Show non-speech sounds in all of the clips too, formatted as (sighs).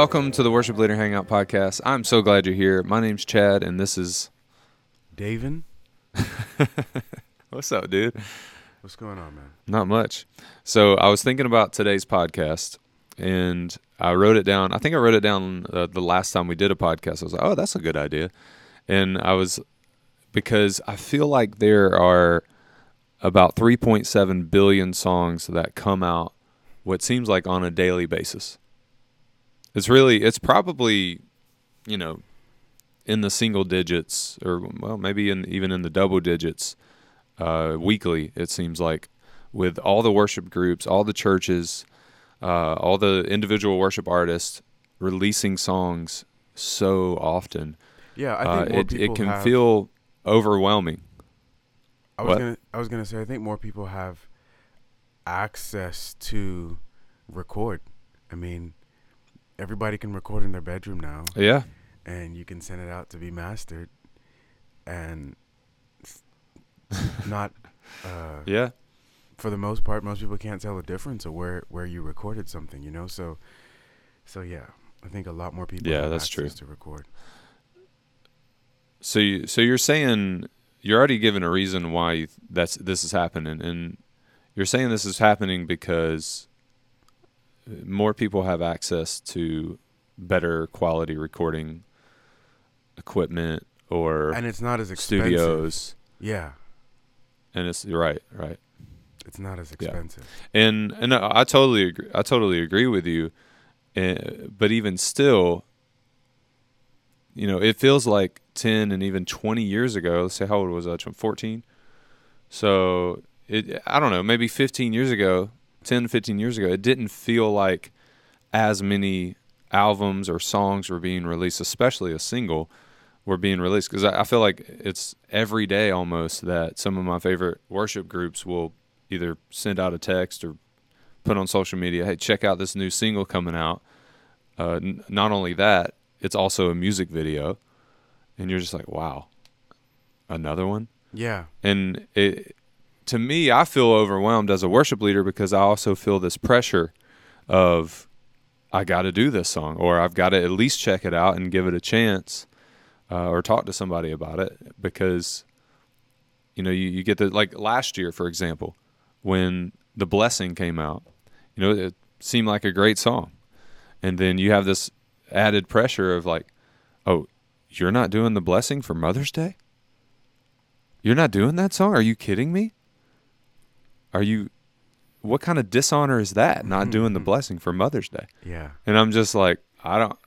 welcome to the Worship Leader Hangout podcast. I'm so glad you're here. My name's Chad, and this is. Davin, (laughs) What's up, dude? what's going on, man? Not much. So I was thinking about today's podcast, and I wrote it down. I think I wrote it down uh, the last time we did a podcast. I was like, "Oh, that's a good idea," and I was because I feel like there are about 3.7 billion songs that come out what seems like on a daily basis. It's really, it's probably, you know, in the single digits, or well, maybe in even in the double digits uh, weekly. It seems like with all the worship groups, all the churches, uh, all the individual worship artists releasing songs so often. Yeah, I Uh, think more it it can have, feel overwhelming. I was what? gonna, I was gonna say, I think more people have access to record. I mean, everybody can record in their bedroom now, Yeah, and you can send it out to be mastered, and not. (laughs) Uh, yeah, for the most part, most people can't tell the difference of where where you recorded something. You know, so so yeah, I think a lot more people. Yeah, that's access true. To record. So you, so you're saying you're already given a reason why that's this is happening, and you're saying this is happening because more people have access to better quality recording equipment or And it's not as expensive. studios, Yeah, and it's right, right. it's not as Yeah. expensive. And and I I totally agree. I totally agree with you. Uh, but even still, you know, it feels like ten and even twenty years ago. Let's say how old was I? Fourteen. So it. I don't know. Maybe fifteen years ago, 10, 15 years ago, it didn't feel like as many albums or songs were being released, especially a single, were being released. Because I, I feel like it's every day almost that some of my favorite worship groups will either send out a text or put on social media, "Hey, check out this new single coming out." Uh, n- not only that, it's also a music video, and you're just like, "Wow, another one." Yeah, And it, to me, I feel overwhelmed as a worship leader because I also feel this pressure of I got to do this song, or I've got to at least check it out and give it a chance, uh, or talk to somebody about it because you know you, you get the like last year, for example, when the blessing came out, you know it seemed like a great song, and then you have this added pressure of like, oh, you're not doing the blessing for Mother's Day. You're not doing that song? Are you kidding me? Are you what kind of dishonor is that? Not mm-hmm, doing the mm-hmm. blessing for Mother's Day. yeah, And I'm just like, I don't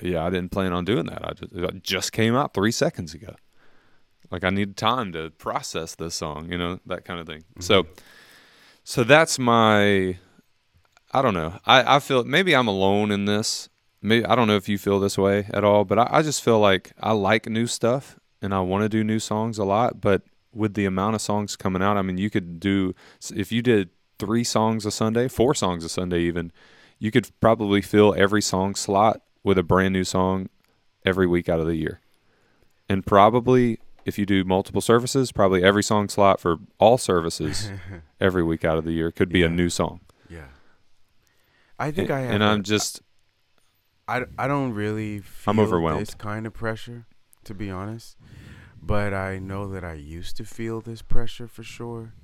yeah, I didn't plan on doing that. I just it just came out 3 seconds ago. Like I need time to process this song, you know, that kind of thing. So mm-hmm. so that's my I don't know. I, I feel maybe I'm alone in this. Maybe I don't know if you feel this way at all, but I, I just feel like I like new stuff and I want to do new songs a lot. But with the amount of songs coming out, I mean, you could do if you did three songs a Sunday, four songs a Sunday, even you could probably fill every song slot with a brand new song every week out of the year, and probably if you do multiple services, probably every song slot for all services (laughs) every week out of the year could be a new song. yeah. I think and, I have. and I'm just I, I don't really feel I'm overwhelmed. this kind of pressure, to be honest. But I know that I used to feel this pressure for sure.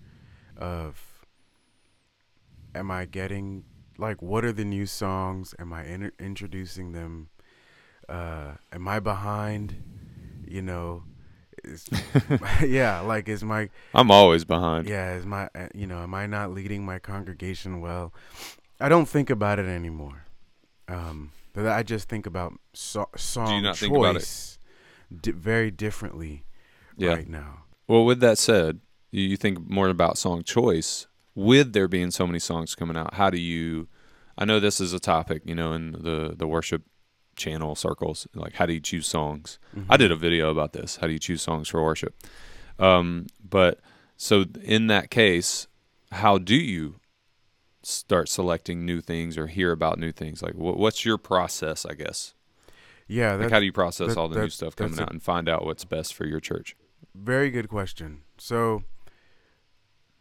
Of, am I getting like what are the new songs? Am I in, introducing them? Uh, am I behind? You know, is, (laughs) (laughs) yeah, like is my I'm always behind. yeah, is my uh, you know, am I not leading my congregation well? I don't think about it anymore. Um, but I just think about so- song not think about it? choice di- very differently Yeah. right now. Well, with that said, you, think more about song choice. With there being so many songs coming out, how do you? I know this is a topic, you know, in the the worship channel circles. Like, how do you choose songs? I did a video about this. How do you choose songs for worship? Um, but so in that case, how do you start selecting new things or hear about new things? Like, wh- what's your process? I guess. Yeah, Like, how do you process that- all the new stuff coming a- out and find out what's best for your church? Very good question. So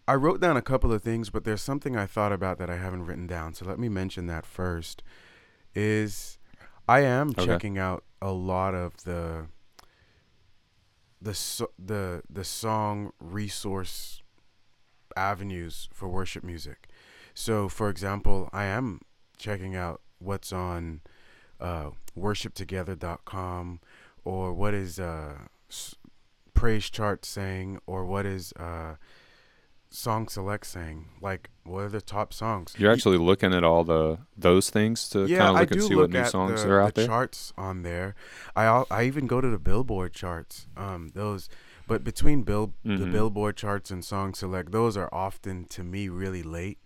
I wrote down a couple of things, but there's something I thought about that I haven't written down. So let me mention that first. Is I am Okay. checking out a lot of the the so, the the song resource avenues for worship music. So, for example, I am checking out what's on uh, worshiptogether.com or what is uh, s- Praise Chart saying or what is uh, Song Select saying. Like, what are the top songs? You're actually looking at all the those things to yeah, kind of I look do and see look what new songs the, are out the there. charts on there. I I even go to the Billboard charts. Um, those, but between bill the Mhm. Billboard charts and Song Select, those are often to me really late.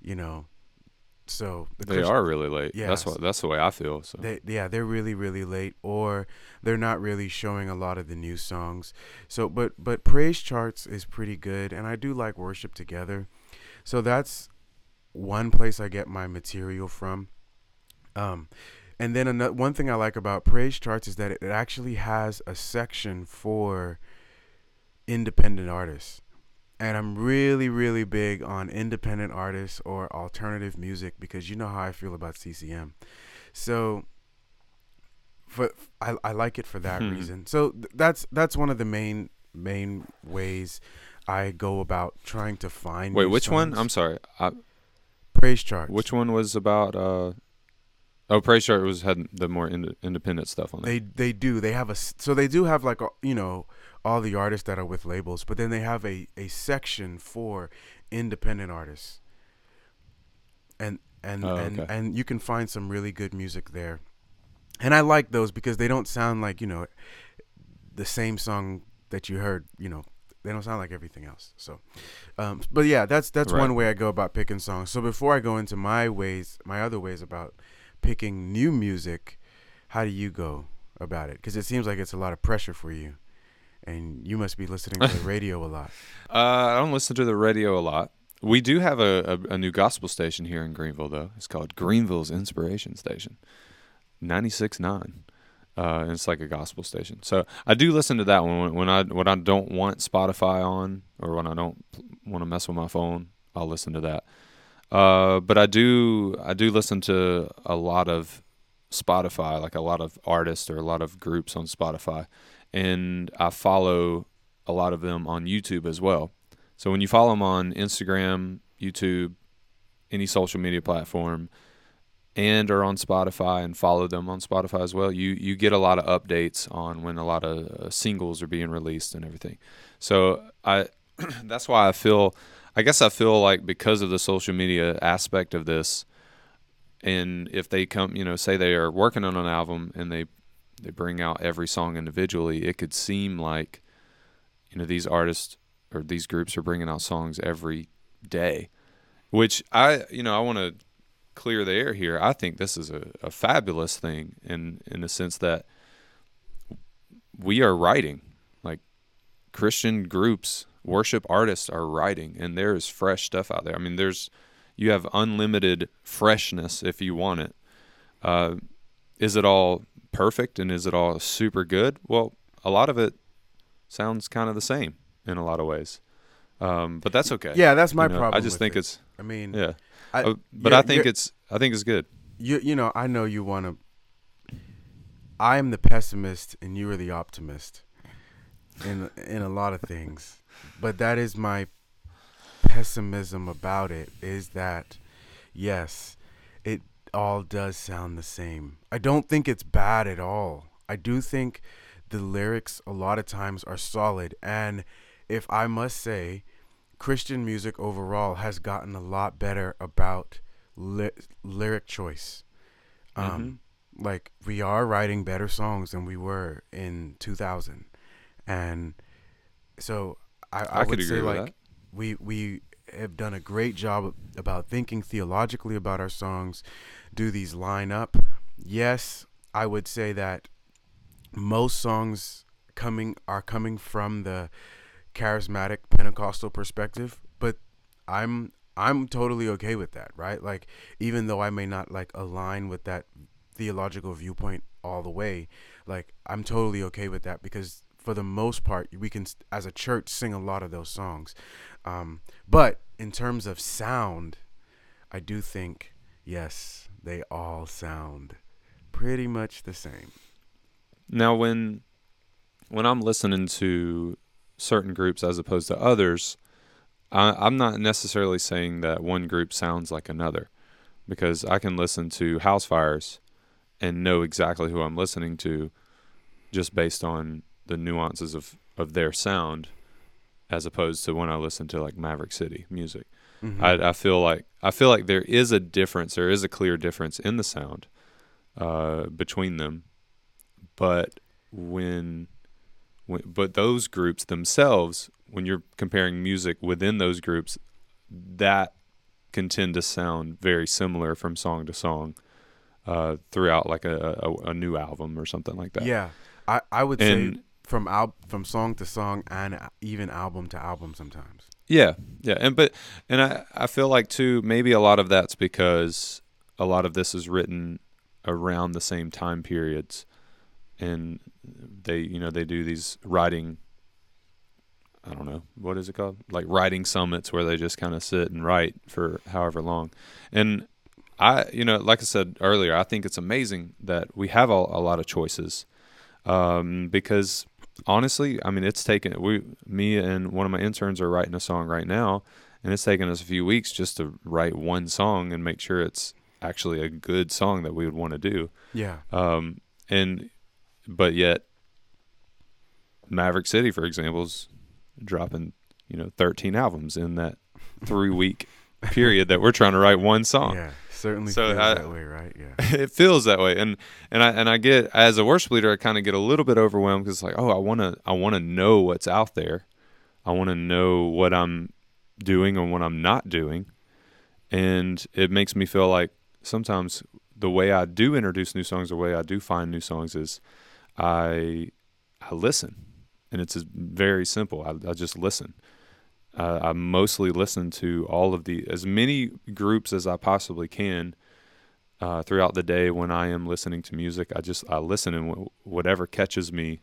You know, so the They are really late. Yeah, that's what that's the way I feel. So They, yeah, they're really really late, or they're not really showing a lot of the new songs. So, but but praise charts is pretty good, and I do like worship together. So that's one place I get my material from. Um, and then another one thing I like about praise charts is that it, it actually has a section for independent artists. And I'm really, really big on independent artists or alternative music because you know how I feel about CCM. So, for I, I like it for that Hmm. reason. So th- that's that's one of the main main ways I go about trying to find. wait, which one? I'm sorry. I, praise chart. which one was about? uh Oh, Praise Chart was had the more ind- independent stuff on there. They they do. They have a so they do have like a, you know all the artists that are with labels, but then they have a a section for independent artists. And and Oh, and okay. and you can find some really good music there. And I like those because they don't sound like, you know, the same song that you heard, you know, they don't sound like everything else. So um but yeah, that's that's Right. one way I go about picking songs. So before I go into my ways, my other ways about picking new music, how do you go about it? Because it seems like it's a lot of pressure for you, and you must be listening to the (laughs) radio a lot. Uh, I don't listen to the radio a lot. We do have a, a, a new gospel station here in Greenville, though. It's called Greenville's Inspiration Station, 96.9. Uh, and it's like a gospel station. So I do listen to that one when, when I when I don't want Spotify on or when I don't want to mess with my phone. I'll listen to that. Uh, but I do I do listen to a lot of Spotify, like a lot of artists or a lot of groups on Spotify, and I follow a lot of them on YouTube as well. So when you follow them on Instagram, YouTube, any social media platform, and are on Spotify and follow them on Spotify as well, you you get a lot of updates on when a lot of uh, singles are being released and everything. So I (clears throat) that's why I feel I guess I feel like because of the social media aspect of this and if they come, you know, say they are working on an album and they they bring out every song individually, it could seem like you know these artists or these groups are bringing out songs every day, which I you know I want to clear the air here. I think this is a, a fabulous thing in in the sense that we are writing like Christian groups, worship artists are writing, and there is fresh stuff out there. I mean, there's you have unlimited freshness if you want it. Uh, is it all perfect and is it all super good? Well, a lot of it sounds kind of the same in a lot of ways, um, but that's okay. Yeah, that's my You know, problem. I just think it. it's I mean, yeah, I, Uh, but I think it's I think it's good. you. You know, I know you want to. I am the pessimist, and you are the optimist. In in a lot of things, but that is my pessimism about it. Is that yes, it all does sound the same. I don't think it's bad at all. I do think the lyrics a lot of times are solid. And if I must say, Christian music overall has gotten a lot better about ly- lyric choice. Um, Like we are writing better songs than we were in 2000, and so I, I, I could would say like that. we we have done a great job about thinking theologically about our songs. Do these line up? Yes, I would say that most songs coming are coming from the charismatic Pentecostal perspective, but I'm I'm totally okay with that, right? Like even though I may not like align with that theological viewpoint all the way, like I'm totally okay with that because for the most part we can as a church sing a lot of those songs. Um, but in terms of sound, I do think yes, they all sound pretty much the same. Now, when when I'm listening to certain groups as opposed to others, I, I'm not necessarily saying that one group sounds like another, because I can listen to House Fires and know exactly who I'm listening to, just based on the nuances of of their sound, as opposed to when I listen to like Maverick City music. Mhm. I, I feel like I feel like there is a difference. There is a clear difference in the sound uh, between them, but when, when but those groups themselves, when you're comparing music within those groups, that can tend to sound very similar from song to song uh, throughout like a, a, a new album or something like that. yeah, I I would say And from al- from song to song and even album to album sometimes. Yeah, yeah, and but and I I feel like too maybe a lot of that's because a lot of this is written around the same time periods, and they you know they do these writing. I don't know what is it called, like writing summits where they just kind of sit and write for however long, and I you know like I said earlier, I think it's amazing that we have a, a lot of choices, um, because honestly, I mean, it's taken we, me and one of my interns are writing a song right now, and it's taken us a few weeks just to write one song and make sure it's actually a good song that we would want to do. Yeah, Um, and but yet, Maverick City, for example, is dropping you know 13 albums in that three week (laughs) period that we're trying to write one song. Yeah, certainly So feels I- that way, right? Yeah, (laughs) it feels that way. And and i and i get as a worship leader i kind of get a little bit overwhelmed because it's like oh i want to i want to know what's out there. I want to know what i'm doing and what i'm not doing. And it makes me feel like sometimes the way i do introduce new songs the way i do find new songs is i i listen. And it's very simple. I, I just listen uh, i mostly listen to all of the as many groups as i possibly can uh, throughout the day when I am listening to music. I just I listen and w- whatever catches me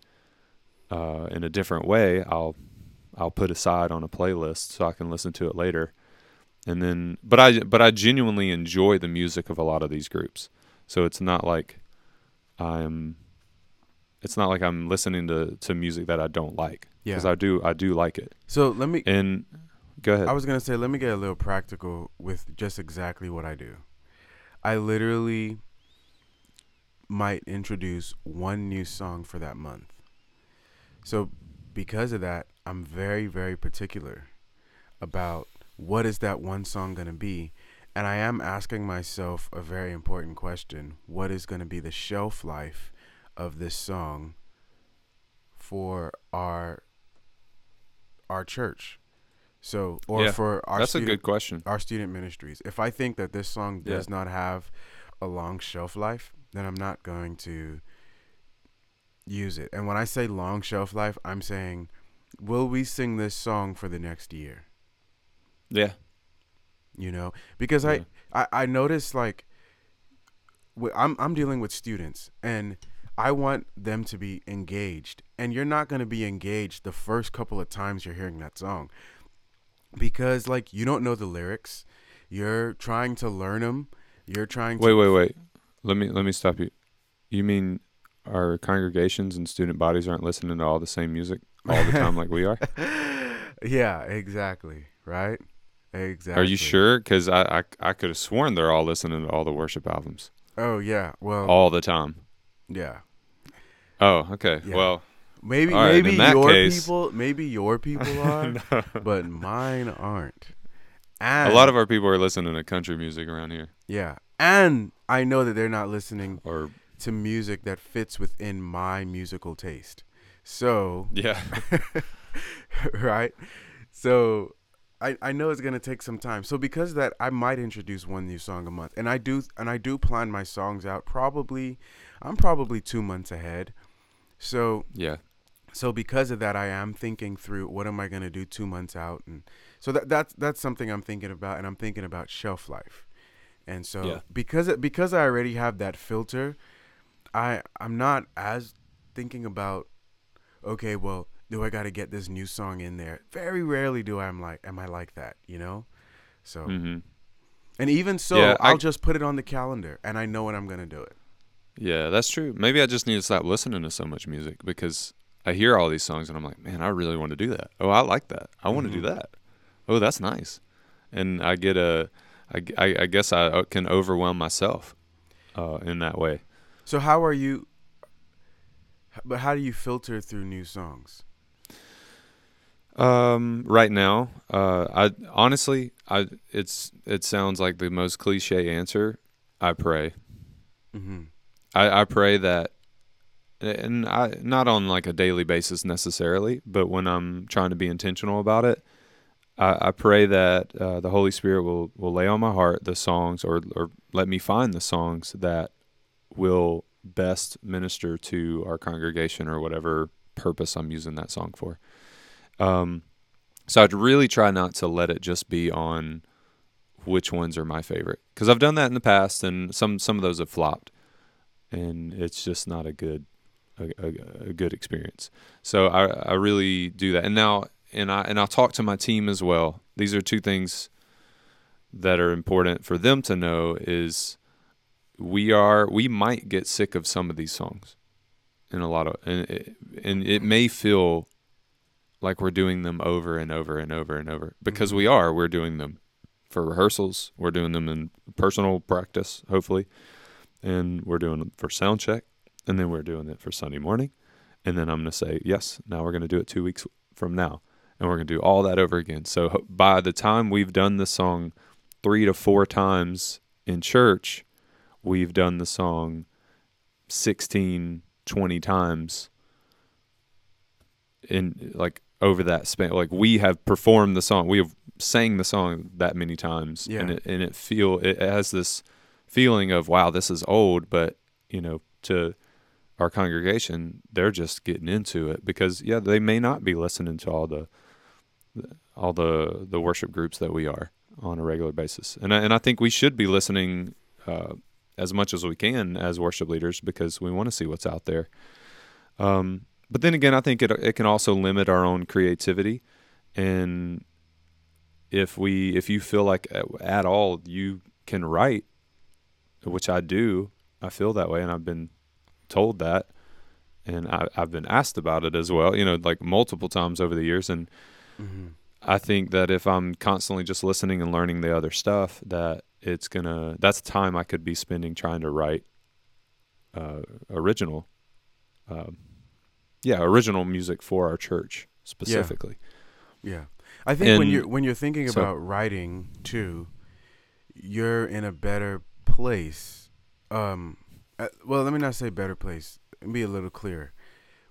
uh, in a different way, I'll I'll put aside on a playlist so I can listen to it later. And then, but I but I genuinely enjoy the music of a lot of these groups. So it's not like I'm. It's not like I'm listening to, to music that I don't like yeah. because I do I do like it. so let me. And go ahead. I was gonna say, let me get a little practical with just exactly what I do. I literally might introduce one new song for that month. So because of that, I'm very, very particular about what is that one song gonna be. And I am asking myself a very important question. What is gonna be the shelf life of this song for our our church? So or Yeah, for our That's a good question. our student ministries. If I think that this song Yeah. does not have a long shelf life, then I'm not going to use it. And when I say long shelf life, I'm saying, will we sing this song for the next year? Yeah. You know, because Yeah. I, I I notice like I'm I'm dealing with students and I want them to be engaged, and you're not going to be engaged the first couple of times you're hearing that song because like you don't know the lyrics. You're trying to learn them. You're trying to Wait, wait, wait. Let me let me stop you. You mean our congregations and student bodies aren't listening to all the same music all the time like we are? (laughs) yeah, exactly. Right? Exactly. Are you sure? Because I, I I could have sworn they're all listening to all the worship albums Oh yeah. Well, all the time. yeah. Oh, okay. Yeah. Well, Maybe right, maybe your case- people maybe your people (laughs) are, but mine aren't. And a lot of our people are listening to country music around here, yeah, and I know that they're not listening or to music that fits within my musical taste. So yeah, (laughs) right? So I, I know it's gonna take some time. So because of that, I might introduce one new song a month, and I do and I do plan my songs out. Probably, I'm probably two months ahead. So yeah, so because of that, I am thinking through what am I gonna do two months out, and so that that's that's something I'm thinking about, and I'm thinking about shelf life. And so Yeah. because because I already have that filter, I I'm not as thinking about okay, well, do I got to get this new song in there? Very rarely do I'm like am I like that, you know? So hmm and even so, Yeah, I- I'll just put it on the calendar and I know when I'm going to do it. Yeah, that's true. Maybe I just need to stop listening to so much music because I hear all these songs and I'm like, man, I really want to do that. Oh, I like that. I want to do Mhm. that. Oh, that's nice. And I get a, I, I, I guess I uh, can overwhelm myself uh, in that way. So how are you? But how do you filter through new songs? Um, right now, uh, I honestly, I it's it sounds like the most cliche answer. I pray. Mm-hmm. I, I pray that, and I not on like a daily basis necessarily, but when I'm trying to be intentional about it, I, I pray that uh, the Holy Spirit will will lay on my heart the songs, or or let me find the songs that will best minister to our congregation or whatever purpose I'm using that song for. Um, so I'd really try not to let it just be on which ones are my favorite because I've done that in the past and some some of those have flopped and it's just not a good a, a, a good experience. So I I really do that. And now and I and I'll talk to my team as well. These are two things that are important for them to know is we are we might get sick of some of these songs in a lot of and it, and it may feel like we're doing them over and over and over and over because we mm-hmm. are. We're doing them for rehearsals. We're doing them in personal practice hopefully and we're doing them for sound check and then we're doing it for sunday morning and then i'm going to say yes now we're going to do it two weeks from now and we're going to do all that over again. So by the time we've done the song three to four times in church we've done the song 16 20 times in like over that span. Like we have performed the song we have sang the song that many times and it and it feel it has this feeling of wow this is old but you know to our congregation they're just getting into it because yeah they may not be listening to all the all the the worship groups that we are on a regular basis. And I, and I think we should be listening uh, as much as we can as worship leaders because we want to see what's out there. Um, but then again, I think it it can also limit our own creativity, and if we if you feel like at, at all you can write, which I do, I feel that way, and I've been told that, and I, I've been asked about it as well, you know, like multiple times over the years, and Mm-hmm. I think that if I'm constantly just listening and learning the other stuff, that it's gonna that's time I could be spending trying to write uh, original, um, yeah, original music for our church specifically. Yeah, I think when you're when you're thinking so- about writing too, you're in a better place. Um, uh, well, let me not say better place. Let me be a little clearer.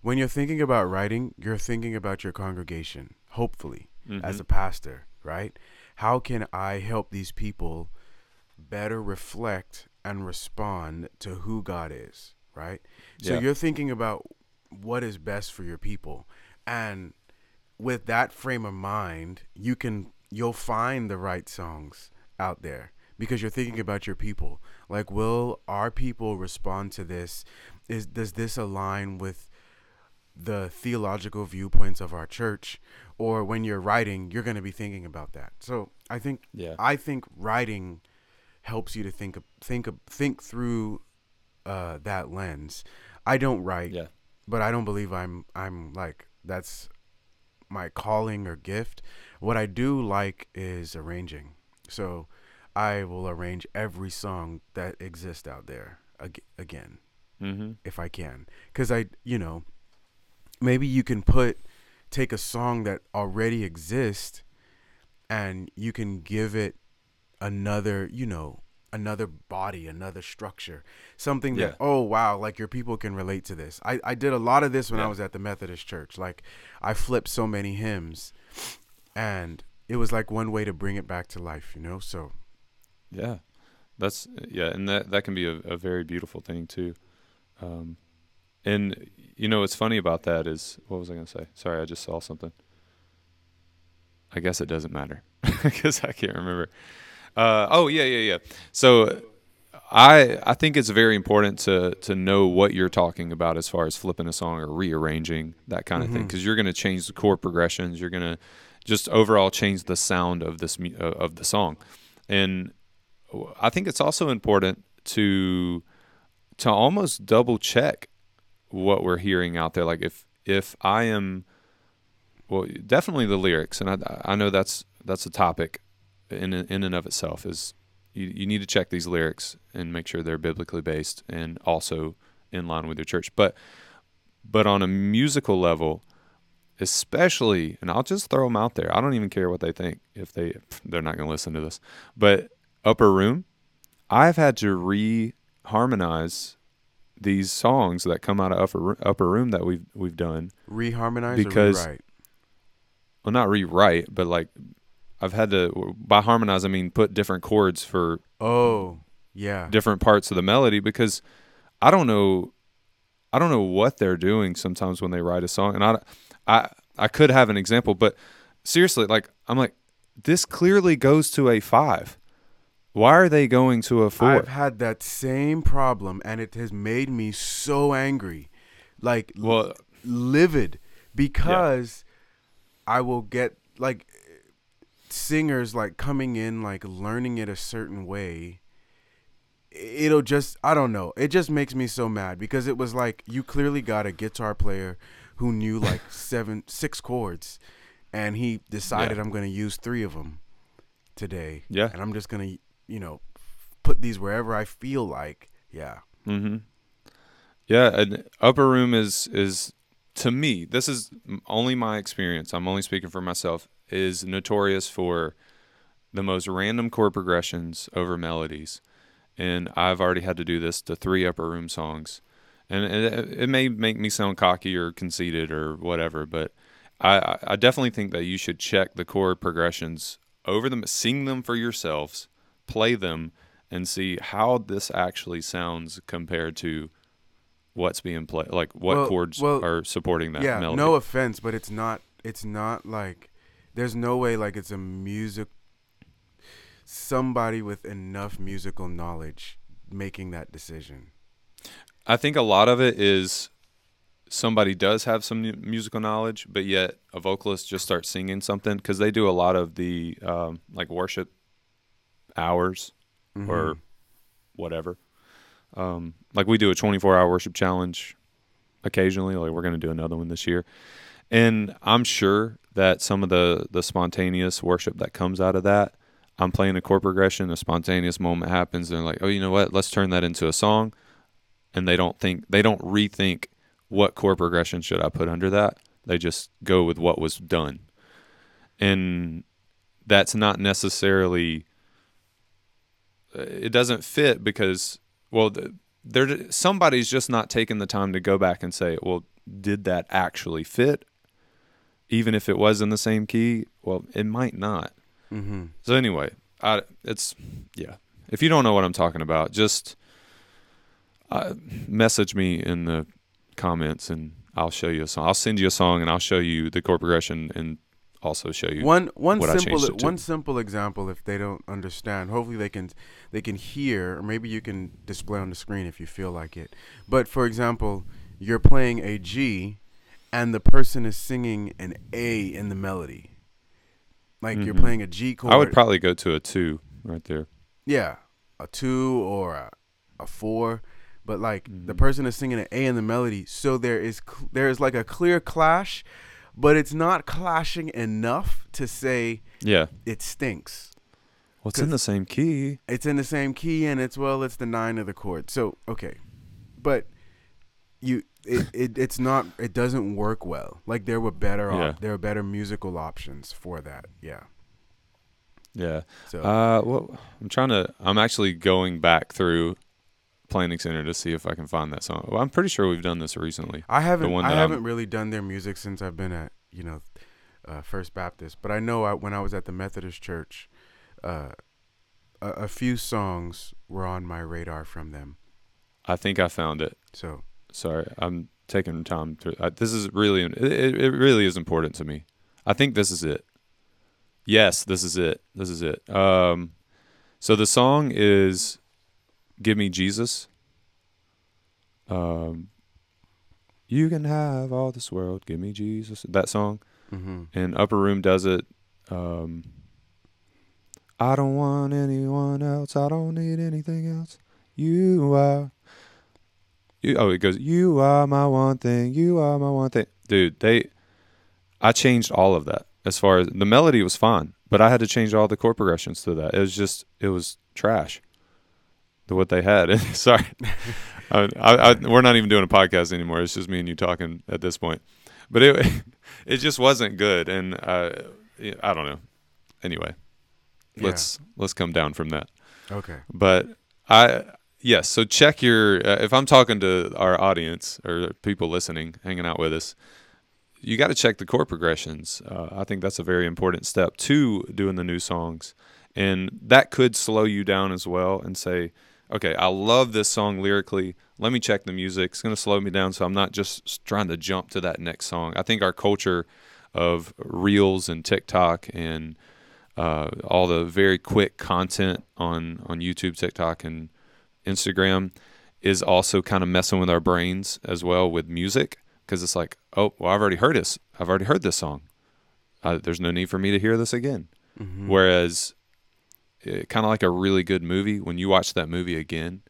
When you're thinking about writing, you're thinking about your congregation. Hopefully, as Mhm. a pastor, right? How can I help these people better reflect and respond to who God is, right? So Yeah. you're thinking about what is best for your people. And with that frame of mind, you can you'll find the right songs out there because you're thinking about your people. Like will our people respond to this? Is does this align with the theological viewpoints of our church? Or when you're writing you're going to be thinking about that. So i think yeah, i think writing helps you to think think think through uh, that lens. I don't write yeah, but i don't believe i'm i'm like that's my calling or gift. What i do like is arranging. So i will arrange every song that exists out there ag- again mm-hmm. if I can. Because I, you know, maybe you can put, take a song that already exists and you can give it another, you know, another body, another structure. Something that, Yeah. oh, wow, like your people can relate to this. I, I did a lot of this when I was at the Methodist church. Like, I flipped so many hymns and it was like one way to bring it back to life, you know? So, Yeah, that's yeah, and that that can be a, a very beautiful thing too. Um, and you know what's funny about that is what was I going to say? Sorry, I just saw something. I guess it doesn't matter (laughs) because I can't remember. Uh, oh yeah, yeah, yeah. So I I think it's very important to to know what you're talking about as far as flipping a song or rearranging that kind of thing Mhm. because you're going to change the chord progressions. You're going to just overall change the sound of this uh, of the song, and I think it's also important to to almost double check what we're hearing out there. Like if if I am, well, definitely the lyrics, and I I know that's that's a topic in in and of itself. Is you you need to check these lyrics and make sure they're biblically based and also in line with your church. But but on a musical level, especially, and I'll just throw them out there. I don't even care what they think if they they're not going to listen to this. But Upper Room, I've had to reharmonize these songs that come out of upper upper room that we've we've done Reharmonize Because- or rewrite? well not rewrite but like i've had to by harmonize i mean put different chords for Oh, yeah. different parts of the melody because i don't know i don't know what they're doing sometimes when they write a song and i i i could have an example but seriously like i'm like this clearly goes to a five why are they going to a 4 I've had that same problem, and it has made me so angry, like well livid, because I will get like singers like coming in like learning it a certain way. It'll just I don't know. It just makes me so mad because it was like you clearly got a guitar player who knew (laughs) like seven six chords, and he decided Yeah. I'm going to use three of them today. Yeah. and I'm just gonna you know put these wherever I feel like. Yeah. Mm-hmm. Yeah, and upper room is is to me. This is only my experience. I'm only speaking for myself. Is notorious for the most random chord progressions over melodies, and I've already had to do this to three upper room songs, and it, it may make me sound cocky or conceited or whatever, but I- I definitely think that you should check the chord progressions over them, sing them for yourselves, play them, and see how this actually sounds compared to what's being played like what Well- chords well, are supporting that yeah. melody No offense, but it's not. It's not like. There's no way like it's a music. Somebody with enough musical knowledge making that decision. i think a lot of it is somebody does have some musical knowledge but yet a vocalist just starts singing something because they do a lot of the um, like worship hours or Mhm. whatever. Um, like we do a 24 hour worship challenge occasionally like we're going to do another one this year. And i'm sure that some of the the spontaneous worship that comes out of that i'm playing a chord progression a spontaneous moment happens and they're like oh you know what? Let's turn that into a song. And they don't think they don't rethink what chord progression should i put under that. They just go with what was done. And that's not necessarily it doesn't fit because well there somebody's just not taking the time to go back and say well did that actually fit? Even if it was in the same key well it might not. Mhm. so anyway I, it's yeah. If you don't know what i'm talking about just uh, message me in the comments and i'll show you a song. I'll send you a song and i'll show you the chord progression and also show you One one simple changed it to. one simple example if they don't understand. Hopefully they can they can hear or maybe you can display on the screen if you feel like it. But for example, you're playing a G and the person is singing an A in the melody. Like you're Mhm. playing a G chord. i would probably go to a two right there Yeah, a two or a, a four, but like the Mhm. person is singing an A in the melody, so there is cl- there is like a clear clash, but it's not clashing enough to say yeah it stinks. well it's in the same key It's in the same key, and it's well, it's the nine of the chord. So okay, but you it, (laughs) it it's not it doesn't work well. Like there were better op- Yeah. there are better musical options for that. Yeah. yeah So Uh, well, I'm trying to. I'm actually going back through Planning Center to see if I can find that song. Well, I'm pretty sure we've done this recently. I haven't I that I'm- haven't really done their music since I've been at you know uh, First Baptist, but I know I, when I was at the Methodist Church, uh, a, a few songs were on my radar from them. I think I found it. So Sorry, I'm taking time to. I, this is really. It, it it really is important to me. I think this is it. Yes, this is it. This is it. Um, so the song is "Give Me Jesus." Um, you can have all this world. Give me Jesus. That song. hmm and Upper Room does it. Um, I don't want anyone else. I don't need anything else. You are. you, oh, it goes, "You are my one thing, you are my one thing." Dude, they, I changed all of that as far as the melody was fine, but I had to change all the chord progressions to that. It was just, it was trash. The what they had. (laughs) Sorry, (laughs) I, I, we're not even doing a podcast anymore. It's just me and you talking at this point. But it, (laughs) it just wasn't good, and uh, I don't know. Anyway, let's let's come down from that. Okay. But I yes, so check your uh, if I'm talking to our audience or people listening, hanging out with us, you got to check the chord progressions. Uh, I think that's a very important step to doing the new songs, and that could slow you down as well. And say, okay, I love this song lyrically. Let me check the music. It's going to slow me down, so I'm not just trying to jump to that next song. I think our culture of reels and TikTok and uh, all the very quick content on on YouTube, TikTok, and Instagram is also kind of messing with our brains as well with music because it's like, oh, well, I've already heard this. I've already heard this song. Uh, there's no need for me to hear this again. Mm-hmm. Whereas, kind of like a really good movie, when you watch that movie again,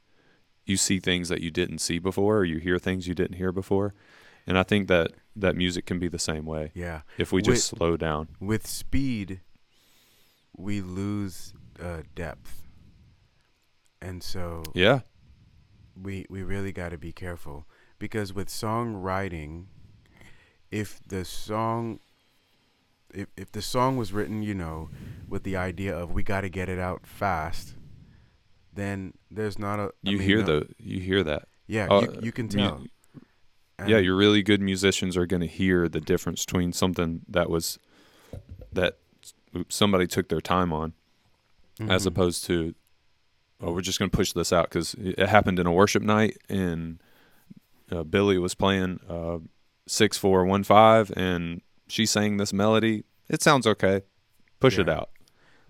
you see things that you didn't see before, or you hear things you didn't hear before. And I think that that music can be the same way. Yeah. If we just with, slow down. With speed, we lose uh, depth, and so yeah, we we really got to be careful because with songwriting, if the song if if the song was written, you know, with the idea of we got to get it out fast, then there's not a. I you mean, hear no, the you hear that. Yeah, uh, you, you, can tell. Yeah, your really good musicians are going to hear the difference between something that was that somebody took their time on, mm-hmm. as opposed to, oh, we're just going to push this out because it happened in a worship night and uh, Billy was playing uh, six four one five and she sang this melody. It sounds okay. Push yeah. it out.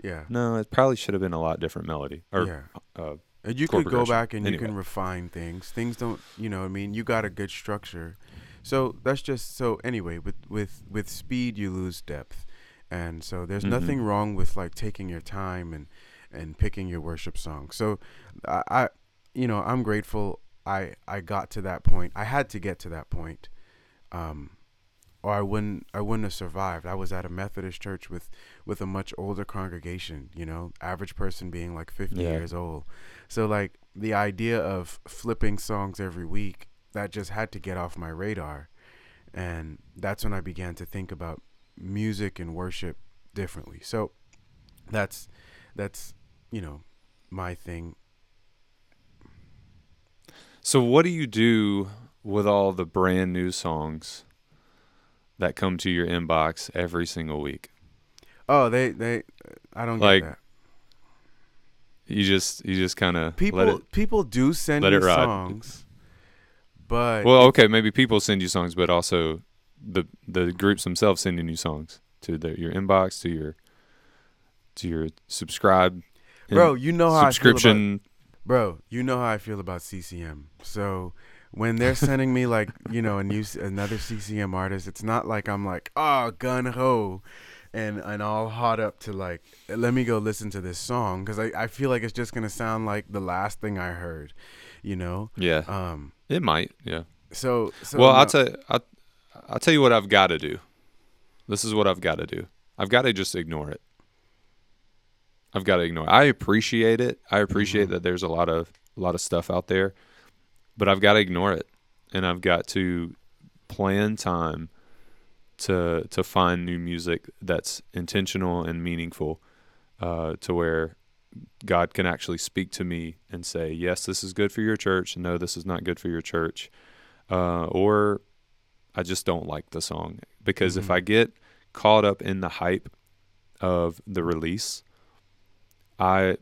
Yeah. No, it probably should have been a lot different melody. Or, yeah. Uh, and you could go back and anyway. you can refine things. Things don't, you know, I mean, you got a good structure. So that's just so. Anyway, with with with speed, you lose depth and so there's mm-hmm. nothing wrong with like taking your time and and picking your worship song so I, I you know i'm grateful i i got to that point i had to get to that point um or i wouldn't i wouldn't have survived i was at a methodist church with with a much older congregation you know average person being like 50 yeah. years old so like the idea of flipping songs every week that just had to get off my radar and that's when i began to think about music and worship differently. So that's that's you know my thing. So what do you do with all the brand new songs that come to your inbox every single week? Oh, they they I don't like, get that. You just you just kind of people people do send me songs, but well, okay, maybe people send you songs, but also the the groups themselves sending you songs to the, your inbox to your to your subscribe bro you know how subscription about, bro you know how i feel about ccm so when they're sending me like you know a new another ccm artist it's not like i'm like oh gun ho and and all hot up to like let me go listen to this song because I, I feel like it's just gonna sound like the last thing i heard you know yeah um it might yeah so, so well i'll tell I'll, I'll tell you what I've got to do. This is what I've got to do. I've got to just ignore it. I've got to ignore. It. I appreciate it. I appreciate mm-hmm. that there's a lot of a lot of stuff out there, but I've got to ignore it, and I've got to plan time to to find new music that's intentional and meaningful, uh, to where God can actually speak to me and say, "Yes, this is good for your church. No, this is not good for your church," uh, or I just don't like the song because mm-hmm. if I get caught up in the hype of the release, I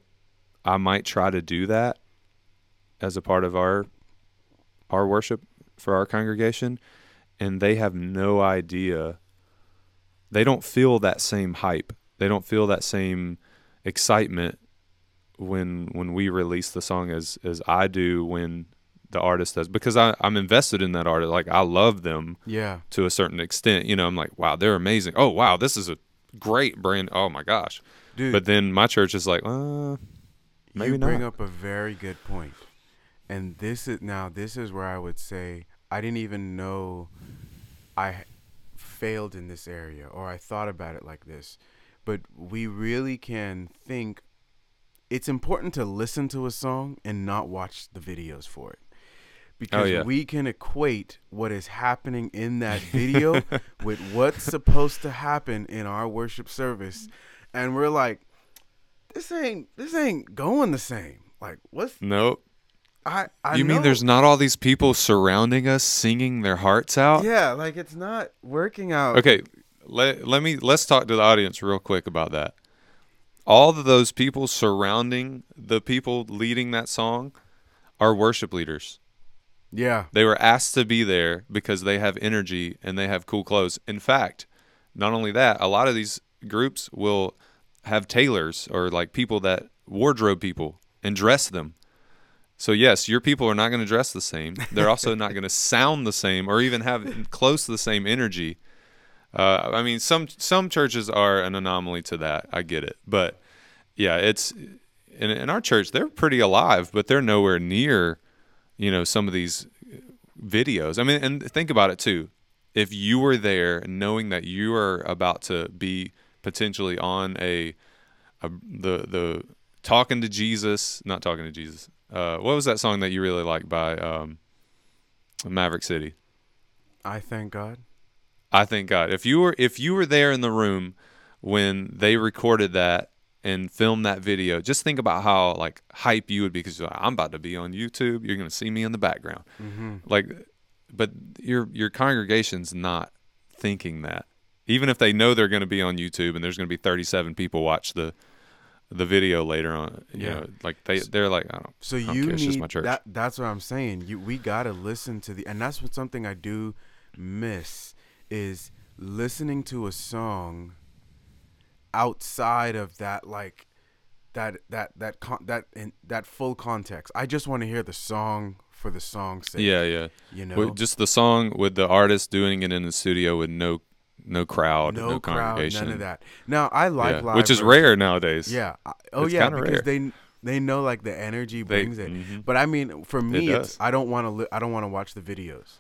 I might try to do that as a part of our our worship for our congregation and they have no idea they don't feel that same hype. They don't feel that same excitement when when we release the song as as I do when the artist does because I, I'm invested in that artist. Like I love them, yeah, to a certain extent. You know, I'm like, wow, they're amazing. Oh, wow, this is a great brand. Oh my gosh, dude. But then my church is like, uh, maybe you bring not. up a very good point. And this is now this is where I would say I didn't even know I failed in this area or I thought about it like this. But we really can think it's important to listen to a song and not watch the videos for it. Oh, because yeah. we can equate what is happening in that video (laughs) with what's supposed to happen in our worship service. And we're like, this ain't this ain't going the same. Like what's Nope. I, I you mean there's not all these people surrounding us singing their hearts out? Yeah, like it's not working out. Okay, let let me let's talk to the audience real quick about that. All of those people surrounding the people leading that song are worship leaders. Yeah. They were asked to be there because they have energy and they have cool clothes. In fact, not only that, a lot of these groups will have tailors or like people that wardrobe people and dress them. So yes, your people are not going to dress the same. They're also not going (laughs) to sound the same or even have close to the same energy. Uh, I mean, some some churches are an anomaly to that. I get it, but yeah, it's in, in our church they're pretty alive, but they're nowhere near, you know, some of these videos. I mean, and think about it too. If you were there, knowing that you are about to be potentially on a, a the the talking to Jesus, not talking to Jesus. Uh, what was that song that you really like by um, Maverick City? I thank God. I thank God. If you were if you were there in the room when they recorded that and filmed that video, just think about how like hype you would be because like, I'm about to be on YouTube. You're going to see me in the background. Mm-hmm. Like, but your your congregation's not thinking that. Even if they know they're going to be on YouTube and there's going to be 37 people watch the the video later on, you Yeah. know, like they they're like, I don't. So I don't you care. It's just my need church. that. That's what I'm saying. You we gotta listen to the, and that's what something I do miss is listening to a song outside of that like that that that con- that in, that full context. I just want to hear the song for the song's sake. yeah, yeah. you know, With just the song with the artist doing it in the studio with no no crowd, no, no, crowd, congregation, none of that. Now I like Yeah, live, which is versions. rare nowadays. Yeah. Oh It's yeah, because rare. they they know like the energy They- brings it. mhm. But I mean, for me, it's. I don't want to. Li- I don't want to watch the videos.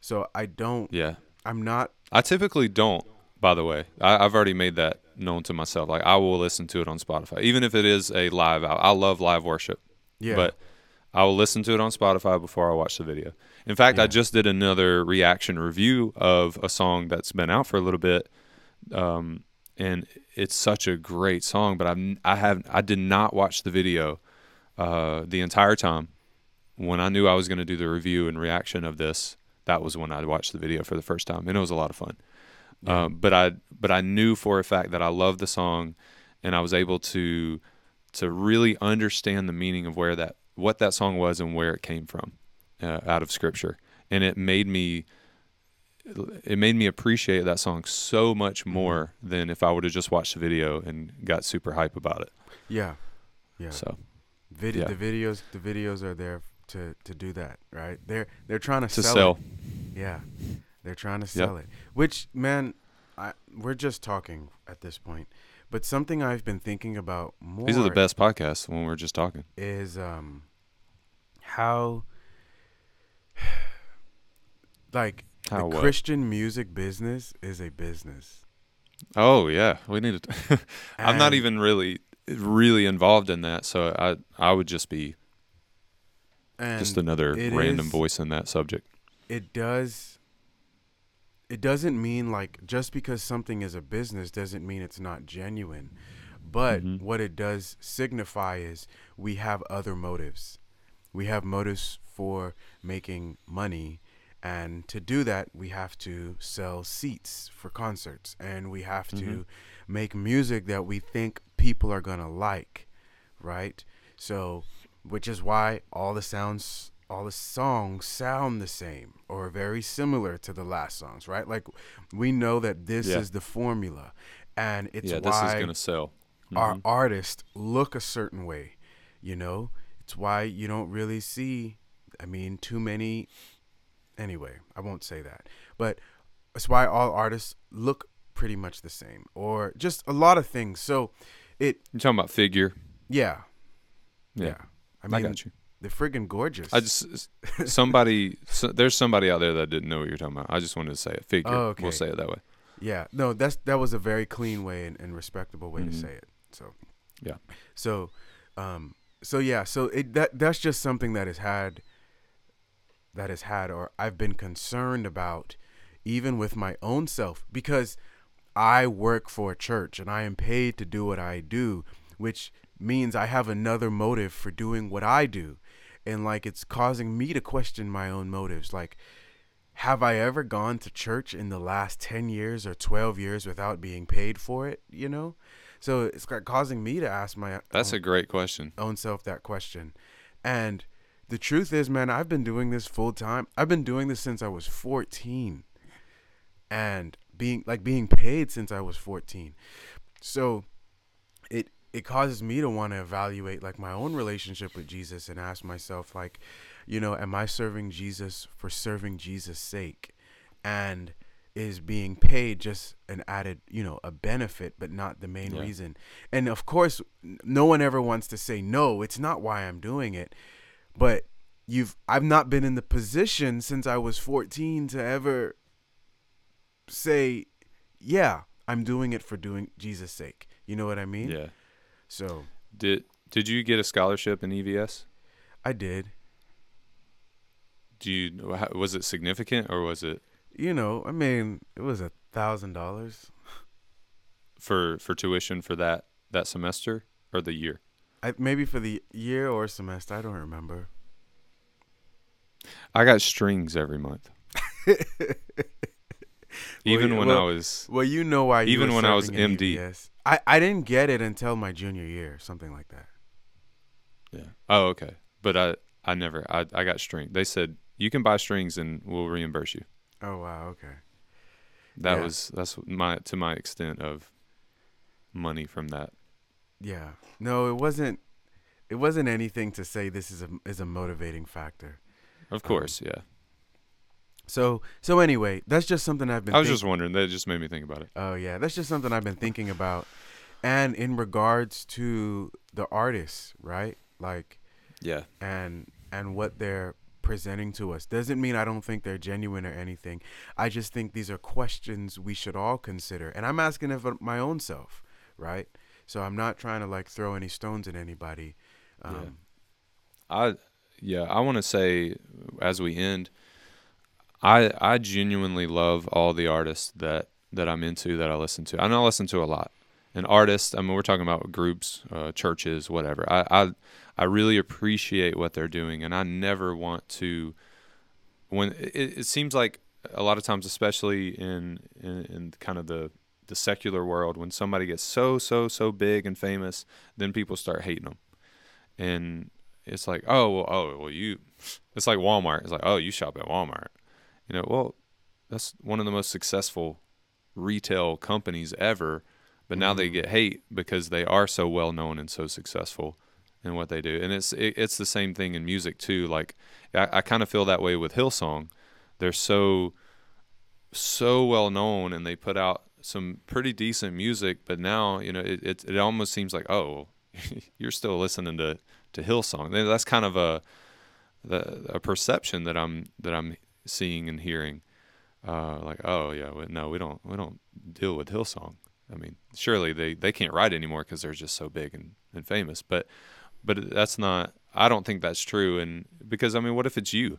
So I don't. yeah. I'm not. I typically don't. By the way, I, I've already made that known to myself. Like I will listen to it on Spotify, even if it is a live. I, I love live worship, Yeah. but I will listen to it on Spotify before I watch the video. In fact, I just did another reaction review of a song that's been out for a little bit, um, and it's such a great song. But I've I have I did not watch the video uh, the entire time. When I knew I was going to do the review and reaction of this, that was when I watched the video for the first time, and it was a lot of fun. Yeah. Um, but I but I knew for a fact that I loved the song, and I was able to to really understand the meaning of where that what that song was and where it came from uh, out of Scripture, and it made me it made me appreciate that song so much Mm-hmm. more than if I would have just watched the video and got super hype about it. Yeah. Yeah. So Vid- yeah. The videos. The videos are there to to do that, right? They're they're trying to, to sell. sell, It. Yeah. They're trying to sell it. Which man, I we're just talking at this point. But something I've been thinking about more. these are the best podcasts when we're just talking. is um how (sighs) like How the what? Christian music business is a business. Oh yeah, we need to. (laughs) I'm not even really really involved in that, so I I would just be just another random is- voice in that subject. it does it doesn't mean like just because something is a business doesn't mean it's not genuine. But Mhm. what it does signify is we have other motives. We have motives for making money and to do that we have to sell seats for concerts and we have to Mhm. make music that we think people are going to like, right? So which is why all the sounds all the songs sound the same or very similar to the last songs, right? Like we know that this Yeah. is the formula and it's yeah, this is why gonna sell. our Mhm. artists look a certain way, you know? It's why you don't really see I mean too many anyway, I won't say that. But it's why all artists look pretty much the same or just a lot of things. So it You're talking about figure. yeah. Yeah, Yeah. I I, mean got you. they're friggin' gorgeous. I just somebody so, there's somebody out there that didn't know what you're talking about. I just wanted to say it. Figure. Oh, okay. We'll say it that way. Yeah, no, that's that was a very clean way and, and respectable way Mhm. to say it. So, Yeah. So, um, so yeah, so it that that's just something that has had, that has had, or I've been concerned about, even with my own self, because I work for a church and I am paid to do what I do, which means I have another motive for doing what I do, and like it's causing me to question my own motives, like have I ever gone to church in the last 10 years or 12 years without being paid for it, you know? So it's like causing me to ask my That's own, a great question. own self that question. And the truth is, man, I've been doing this full time. I've been doing this since I was 14 and being like being paid since I was 14. So it it causes me to want to evaluate like my own relationship with Jesus and ask myself like, you know, am I serving Jesus for serving Jesus' sake? And is being paid just an added, you know, a benefit, but not the main Yeah. reason. And of course, no one ever wants to say no, it's not why I'm doing it. But you've I've not been in the position since I was 14 to ever say, yeah, I'm doing it for doing Jesus' sake. You know what I mean? Yeah. So Did Did you get a scholarship in EVS? I did. Do you was it significant or was it You know, I mean, it was a thousand dollars. for for tuition for that that semester or the year? I maybe for the year or semester. I don't remember. I got strings every month. (laughs) Even Well, when I was Well, you know why. Even when I was MD. EVS. I I didn't get it until my junior year, something like that. yeah. Oh, okay. But I I never I I got string. They said you can buy strings and we'll reimburse you. Oh wow. Okay. That Yeah. was that's my to my extent of money from that. Yeah. No, it wasn't. It wasn't anything to say this is a is a motivating factor. Of um, course, yeah. So so anyway, that's just something I've been. I was think- just wondering. That just made me think about it. Oh yeah, that's just something I've been thinking about, and in regards to the artists, right? Like, Yeah. and and what they're presenting to us doesn't mean I don't think they're genuine or anything. I just think these are questions we should all consider, and I'm asking it for my own self, right? So I'm not trying to like throw any stones at anybody. Um, Yeah. I yeah, I want to say as we end, I I genuinely love all the artists that that I'm into that I listen to. I know I listen to a lot. And artists, I mean, we're talking about groups, uh, churches, whatever. I, I I really appreciate what they're doing, and I never want to. When it, it seems like a lot of times, especially in, in in kind of the the secular world, when somebody gets so so so big and famous, then people start hating them, and it's like, oh well, oh well, you. (laughs) It's like Walmart. It's like, oh, you shop at Walmart. You know, well, that's one of the most successful retail companies ever, but now they Mhm. get hate because they are so well known and so successful in what they do. And it's it, it's the same thing in music too. Like I, I kind of feel that way with Hillsong. They're so so well known and they put out some pretty decent music, but now you know it it, it almost seems like oh (laughs) you're still listening to to Hillsong. That's kind of a the, a perception that I'm that I'm seeing and hearing. Uh, like oh yeah, we, no, we don't we don't deal with Hillsong. I mean, surely they, they can't write anymore because they're just so big and, and famous. But but that's not. I don't think that's true. And because I mean, what if it's you?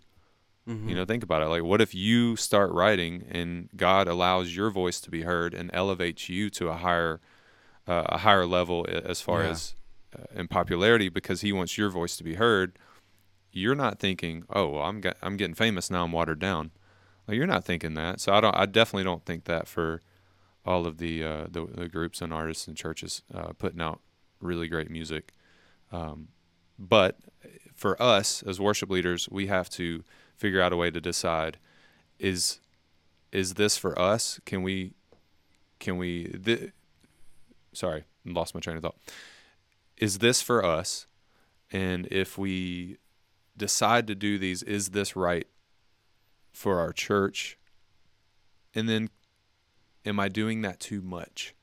Mhm. You know, think about it. Like, what if you start writing and God allows your voice to be heard and elevates you to a higher, uh, a higher level as far Yeah. as uh, in popularity because He wants your voice to be heard. You're not thinking, oh, well, I'm I'm getting famous now. I'm watered down. Like, you're not thinking that. So I don't. I definitely don't think that for all of the uh, the, the groups and artists and churches uh, putting out really great music. Um, but for us as worship leaders, we have to figure out a way to decide is is this for us? Can we can we th- sorry, lost my train of thought. Is this for us? And if we decide to do these, is this right for our church? And then am I doing that too much?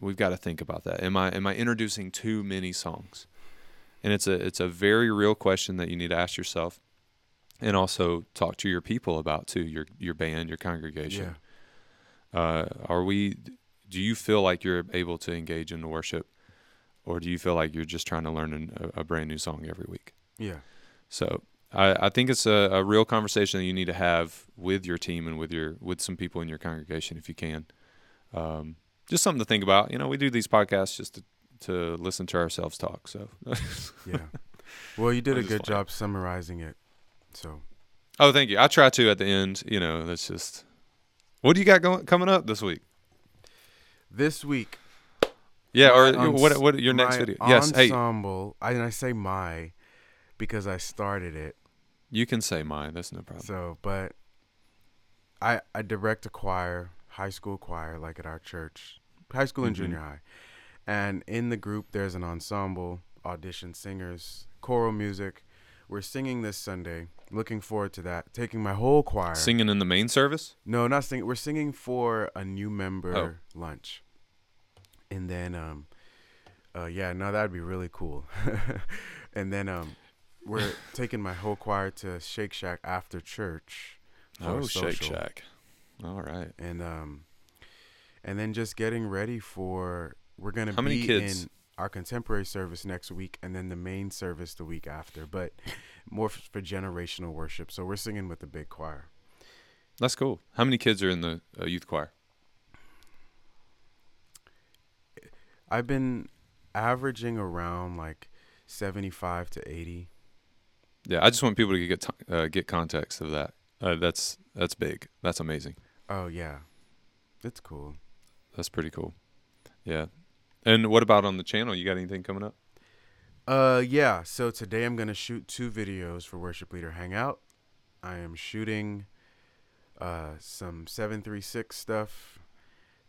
We've got to think about that. Am I am I introducing too many songs? and it's a it's a very real question that you need to ask yourself, and also talk to your people about too your your band, your congregation. Uh, are we? Do you feel like you're able to engage in the worship, or do you feel like you're just trying to learn an, a, a brand new song every week? Yeah. So I, I think it's a, a real conversation that you need to have with your team and with your with some people in your congregation if you can. Um, just something to think about. You know, we do these podcasts just to, to listen to ourselves talk. So, (laughs) Yeah. Well, you did a good job summarizing it. So oh, thank you. I try to at the end. You know, that's just. What do you got going coming up this week? this week, Yeah, or my what? What your next video? Yes. Hey, ensemble. I, and I say my because I started it. you can say mine. That's no problem. So, but I I direct a choir, high school choir, like at our church, high school and Mhm. junior high, and in the group there's an ensemble, audition singers, choral music. We're singing this Sunday. Looking forward to that. Taking my whole choir. Singing in the main service. No, not singing. We're singing for a new member Oh. lunch, and then um, uh, yeah, no, that'd be really cool. (laughs) and then um, we're (laughs) taking my whole choir to Shake Shack after church. Oh, Shake. Shack. All right. and um, and then just getting ready for we're gonna How many kids? in our contemporary service next week, and then the main service the week after, but more for generational worship. So we're singing with the big choir. That's cool. How many kids are in the uh, youth choir? I've been averaging around like 75 to 80. Yeah, I just want people to get t- uh, get context of that. Uh, that's that's big. That's amazing. Oh yeah. It's cool. That's pretty cool. Yeah. And what about on the channel? You got anything coming up? Uh yeah, so today I'm going to shoot two videos for Worship Leader Hangout. I am shooting uh some 736 stuff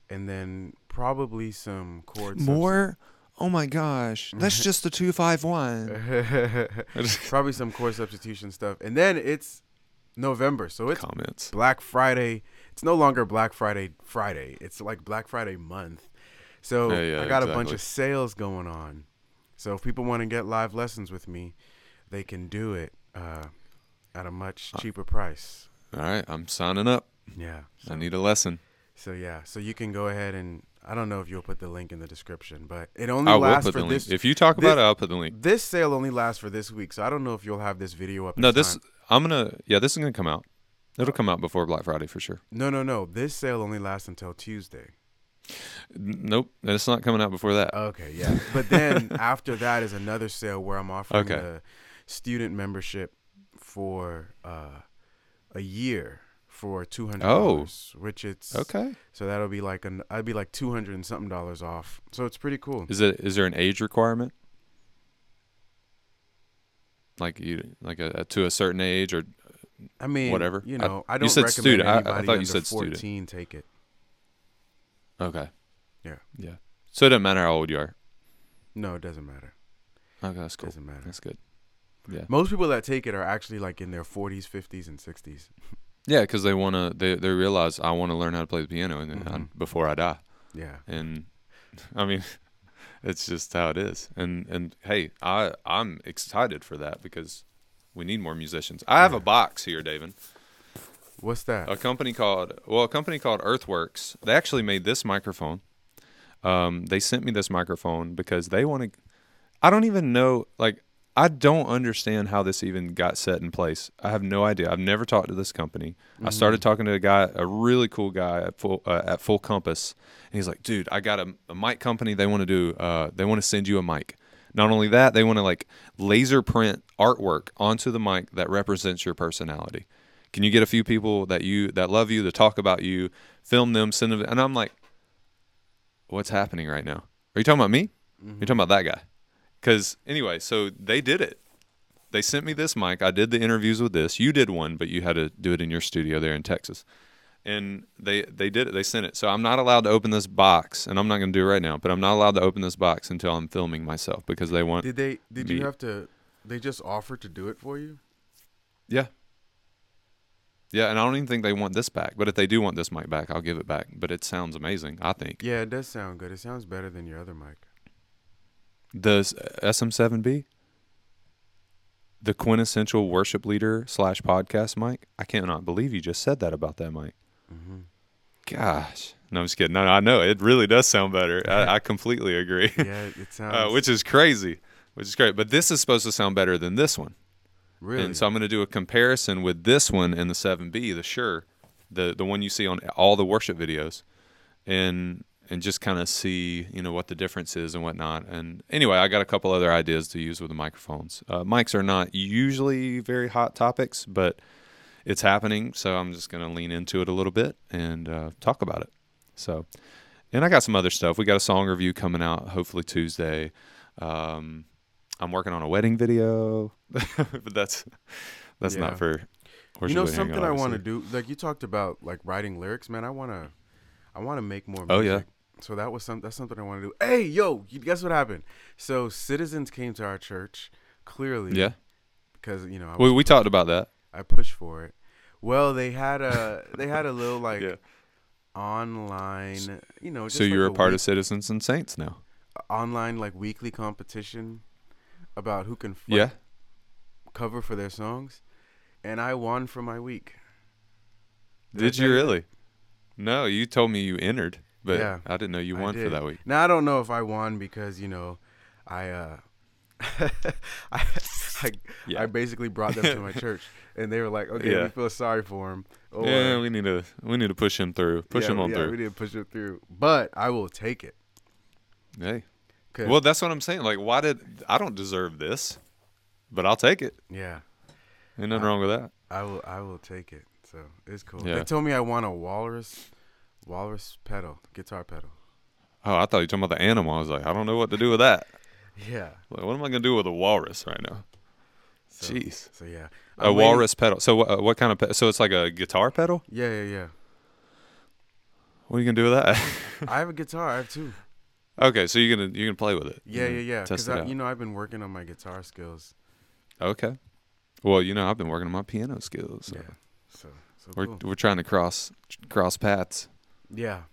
and then probably some chord Oh my gosh, that's (laughs) just the two five one. subs- (laughs) probably some chord substitution stuff. And then it's November, so it's Comments. Black Friday. It's no longer Black Friday Friday. It's like Black Friday month. So Yeah, yeah, I got a bunch of sales going on. So if people want to get live lessons with me, they can do it uh, at a much Uh, cheaper price. All right, I'm signing up. Yeah. So, I need a lesson. so yeah. So you can go ahead and I don't know if you'll put the link in the description, but it only I will lasts put for the link. this. If you talk this- about it, I'll put the link. This sale only lasts for this week, so I don't know if you'll have this video up. No, this time. I'm gonna. Yeah, this is gonna come out. It'll come out before Black Friday for sure. No, no, no. This sale only lasts until Tuesday. Nope, it's not coming out before that. Okay, yeah. But then (laughs) after that is another sale where I'm offering Okay. the student membership for uh, a year for two hundred dollars, which it's Okay. So that'll be like an I'd be like two hundred and something dollars off. So it's pretty cool. Is it? Is there an age requirement? Like you, like a, a- to a certain age, or I mean, whatever. You know, I, you don't you said recommend student. I- I thought you said student. fourteen take it. Okay. Yeah. Yeah. So it doesn't matter how old you are. No, it doesn't matter. Okay, that's cool. Doesn't matter. That's good. Yeah. Most people that take it are actually like in their forties, fifties, and sixties. Yeah, because they want to. They they realize I want to learn how to play the piano and Mhm. I, before I die. Yeah. And (laughs) I mean, (laughs) it's just how it is. And and hey, I I'm excited for that because we need more musicians. I have a box here, David. What's that? A company called well, a company called Earthworks. They actually made this microphone. Um, they sent me this microphone because they want to. I don't even know. Like, I don't understand how this even got set in place. I have no idea. I've never talked to this company. I started talking to a guy, a really cool guy at full uh, at Full Compass, and he's like, "Dude, I got a, a mic company. They want to do. Uh, they want to send you a mic. Not only that, they want to like laser print artwork onto the mic that represents your personality. Can you get a few people that you that love you to talk about you, film them, send them?" And I'm like, "What's happening right now? Are you talking about me? You're mm-hmm. talking about that guy?" Because anyway, so they did it. They sent me this mic. I did the interviews with this. You did one, but you had to do it in your studio there in Texas. And they they did it. They sent it. So I'm not allowed to open this box, and I'm not going to do it right now. But I'm not allowed to open this box until I'm filming myself because they want. Did they? Did me- you have to? They just offered to do it for you. Yeah. Yeah, and I don't even think they want this back. But if they do want this mic back, I'll give it back. But it sounds amazing. I think Yeah, it does sound good. It sounds better than your other mic. the SM7B. the quintessential worship leader slash podcast mic? I cannot believe you just said that about that mic. hmm Gosh, no, I'm just kidding. No, I know it really does sound better. I, I (laughs) completely agree. Yeah, it (laughs) sounds uh, which is crazy, which is great. But this is supposed to sound better than this one. Really. And so I'm going to do a comparison with this one and the 7B, the Shure, the the one you see on all the worship videos, and and just kind of see you know what the difference is and whatnot. And anyway, I got a couple other ideas to use with the microphones. Uh, mics are not usually very hot topics, but it's happening, so I'm just going to lean into it a little bit and uh, talk about it. So, and I got some other stuff. We got a song review coming out hopefully Tuesday. Um, I'm working on a wedding video, (laughs) but that's that's Yeah. not for. you know something I want to do. Like you talked about, like writing lyrics, man. I wanna, I wanna make more. Music. Oh, yeah. So that was some. That's something I want to do. Hey, yo, you guess what happened? So citizens came to our church. Clearly, Yeah, because you know I, we was, we talked about that. I pushed for it. Well, they had a they had a little (laughs) like Yeah. online, you know. Just So like you're a part week- of Citizens and Saints now. online like weekly competition about who can Yeah. cover for their songs, and I won for my week. Did Did you that? really? No, you told me you entered, but Yeah, I didn't know you won for that week. Now I don't know if I won because you know, I uh, (laughs) I, I Yeah. I basically brought them to my (laughs) church, and they were like, "Okay, Yeah. we feel sorry for him." Or, yeah, we need to we need to push him through. Push yeah, him on yeah, through. We need to push him through, but I will take it. Hey. 'Cause- Well, that's what I'm saying. Like, why did I don't deserve this, but I'll take it. yeah, Ain't nothing I- wrong with that. I will. I will take it. So it's cool. Yeah. They told me I want a walrus, walrus pedal, guitar pedal. Oh, I thought you were talking about the animal. I was like, I don't know what to do with that. (laughs) Yeah. Like, what am I gonna do with a walrus right now? So, Jeez, So yeah. a I'm waiting- walrus pedal. So what? Uh, what kind of? Pe- so it's like a guitar pedal. Yeah, yeah, yeah. What are you gonna do with that? I have a guitar. I have two. (laughs) okay, so you're gonna you're gonna play with it. Yeah, yeah, yeah. Because you know I've been working on my guitar skills. Okay. Well, you know, I've been working on my piano skills. So Yeah. So so We're cool. we're trying to cross cross paths. Yeah.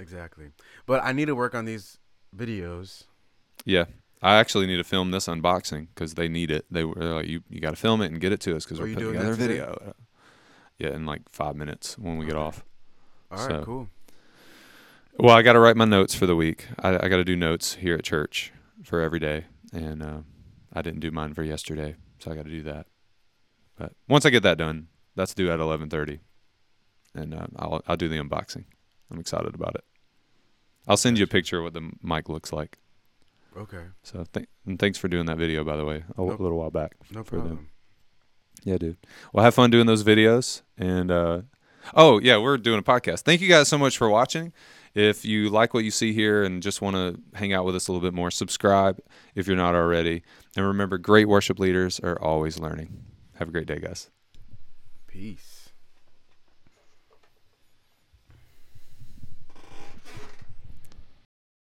Exactly. But I need to work on these videos. Yeah. I actually need to film this unboxing because they need it. They were like, you you got to film it and get it to us because we're putting doing together a video. Yeah, in like five minutes when we get off. All right, So- cool. Well, I got to write my notes for the week. I, I got to do notes here at church for every day, and uh, I didn't do mine for yesterday, so I got to do that. But once I get that done, that's due at eleven thirty, and uh, I'll I'll do the unboxing. I'm excited about it. I'll send you a picture of what the mic looks like. Okay. So th- and thanks for doing that video, by the way, a little while back. No For them. problem. Yeah, dude. Well, have fun doing those videos. And uh, oh, yeah, we're doing a podcast. Thank you guys so much for watching. If you like what you see here and just want to hang out with us a little bit more, subscribe if you're not already. And remember, great worship leaders are always learning. Have a great day, guys. Peace.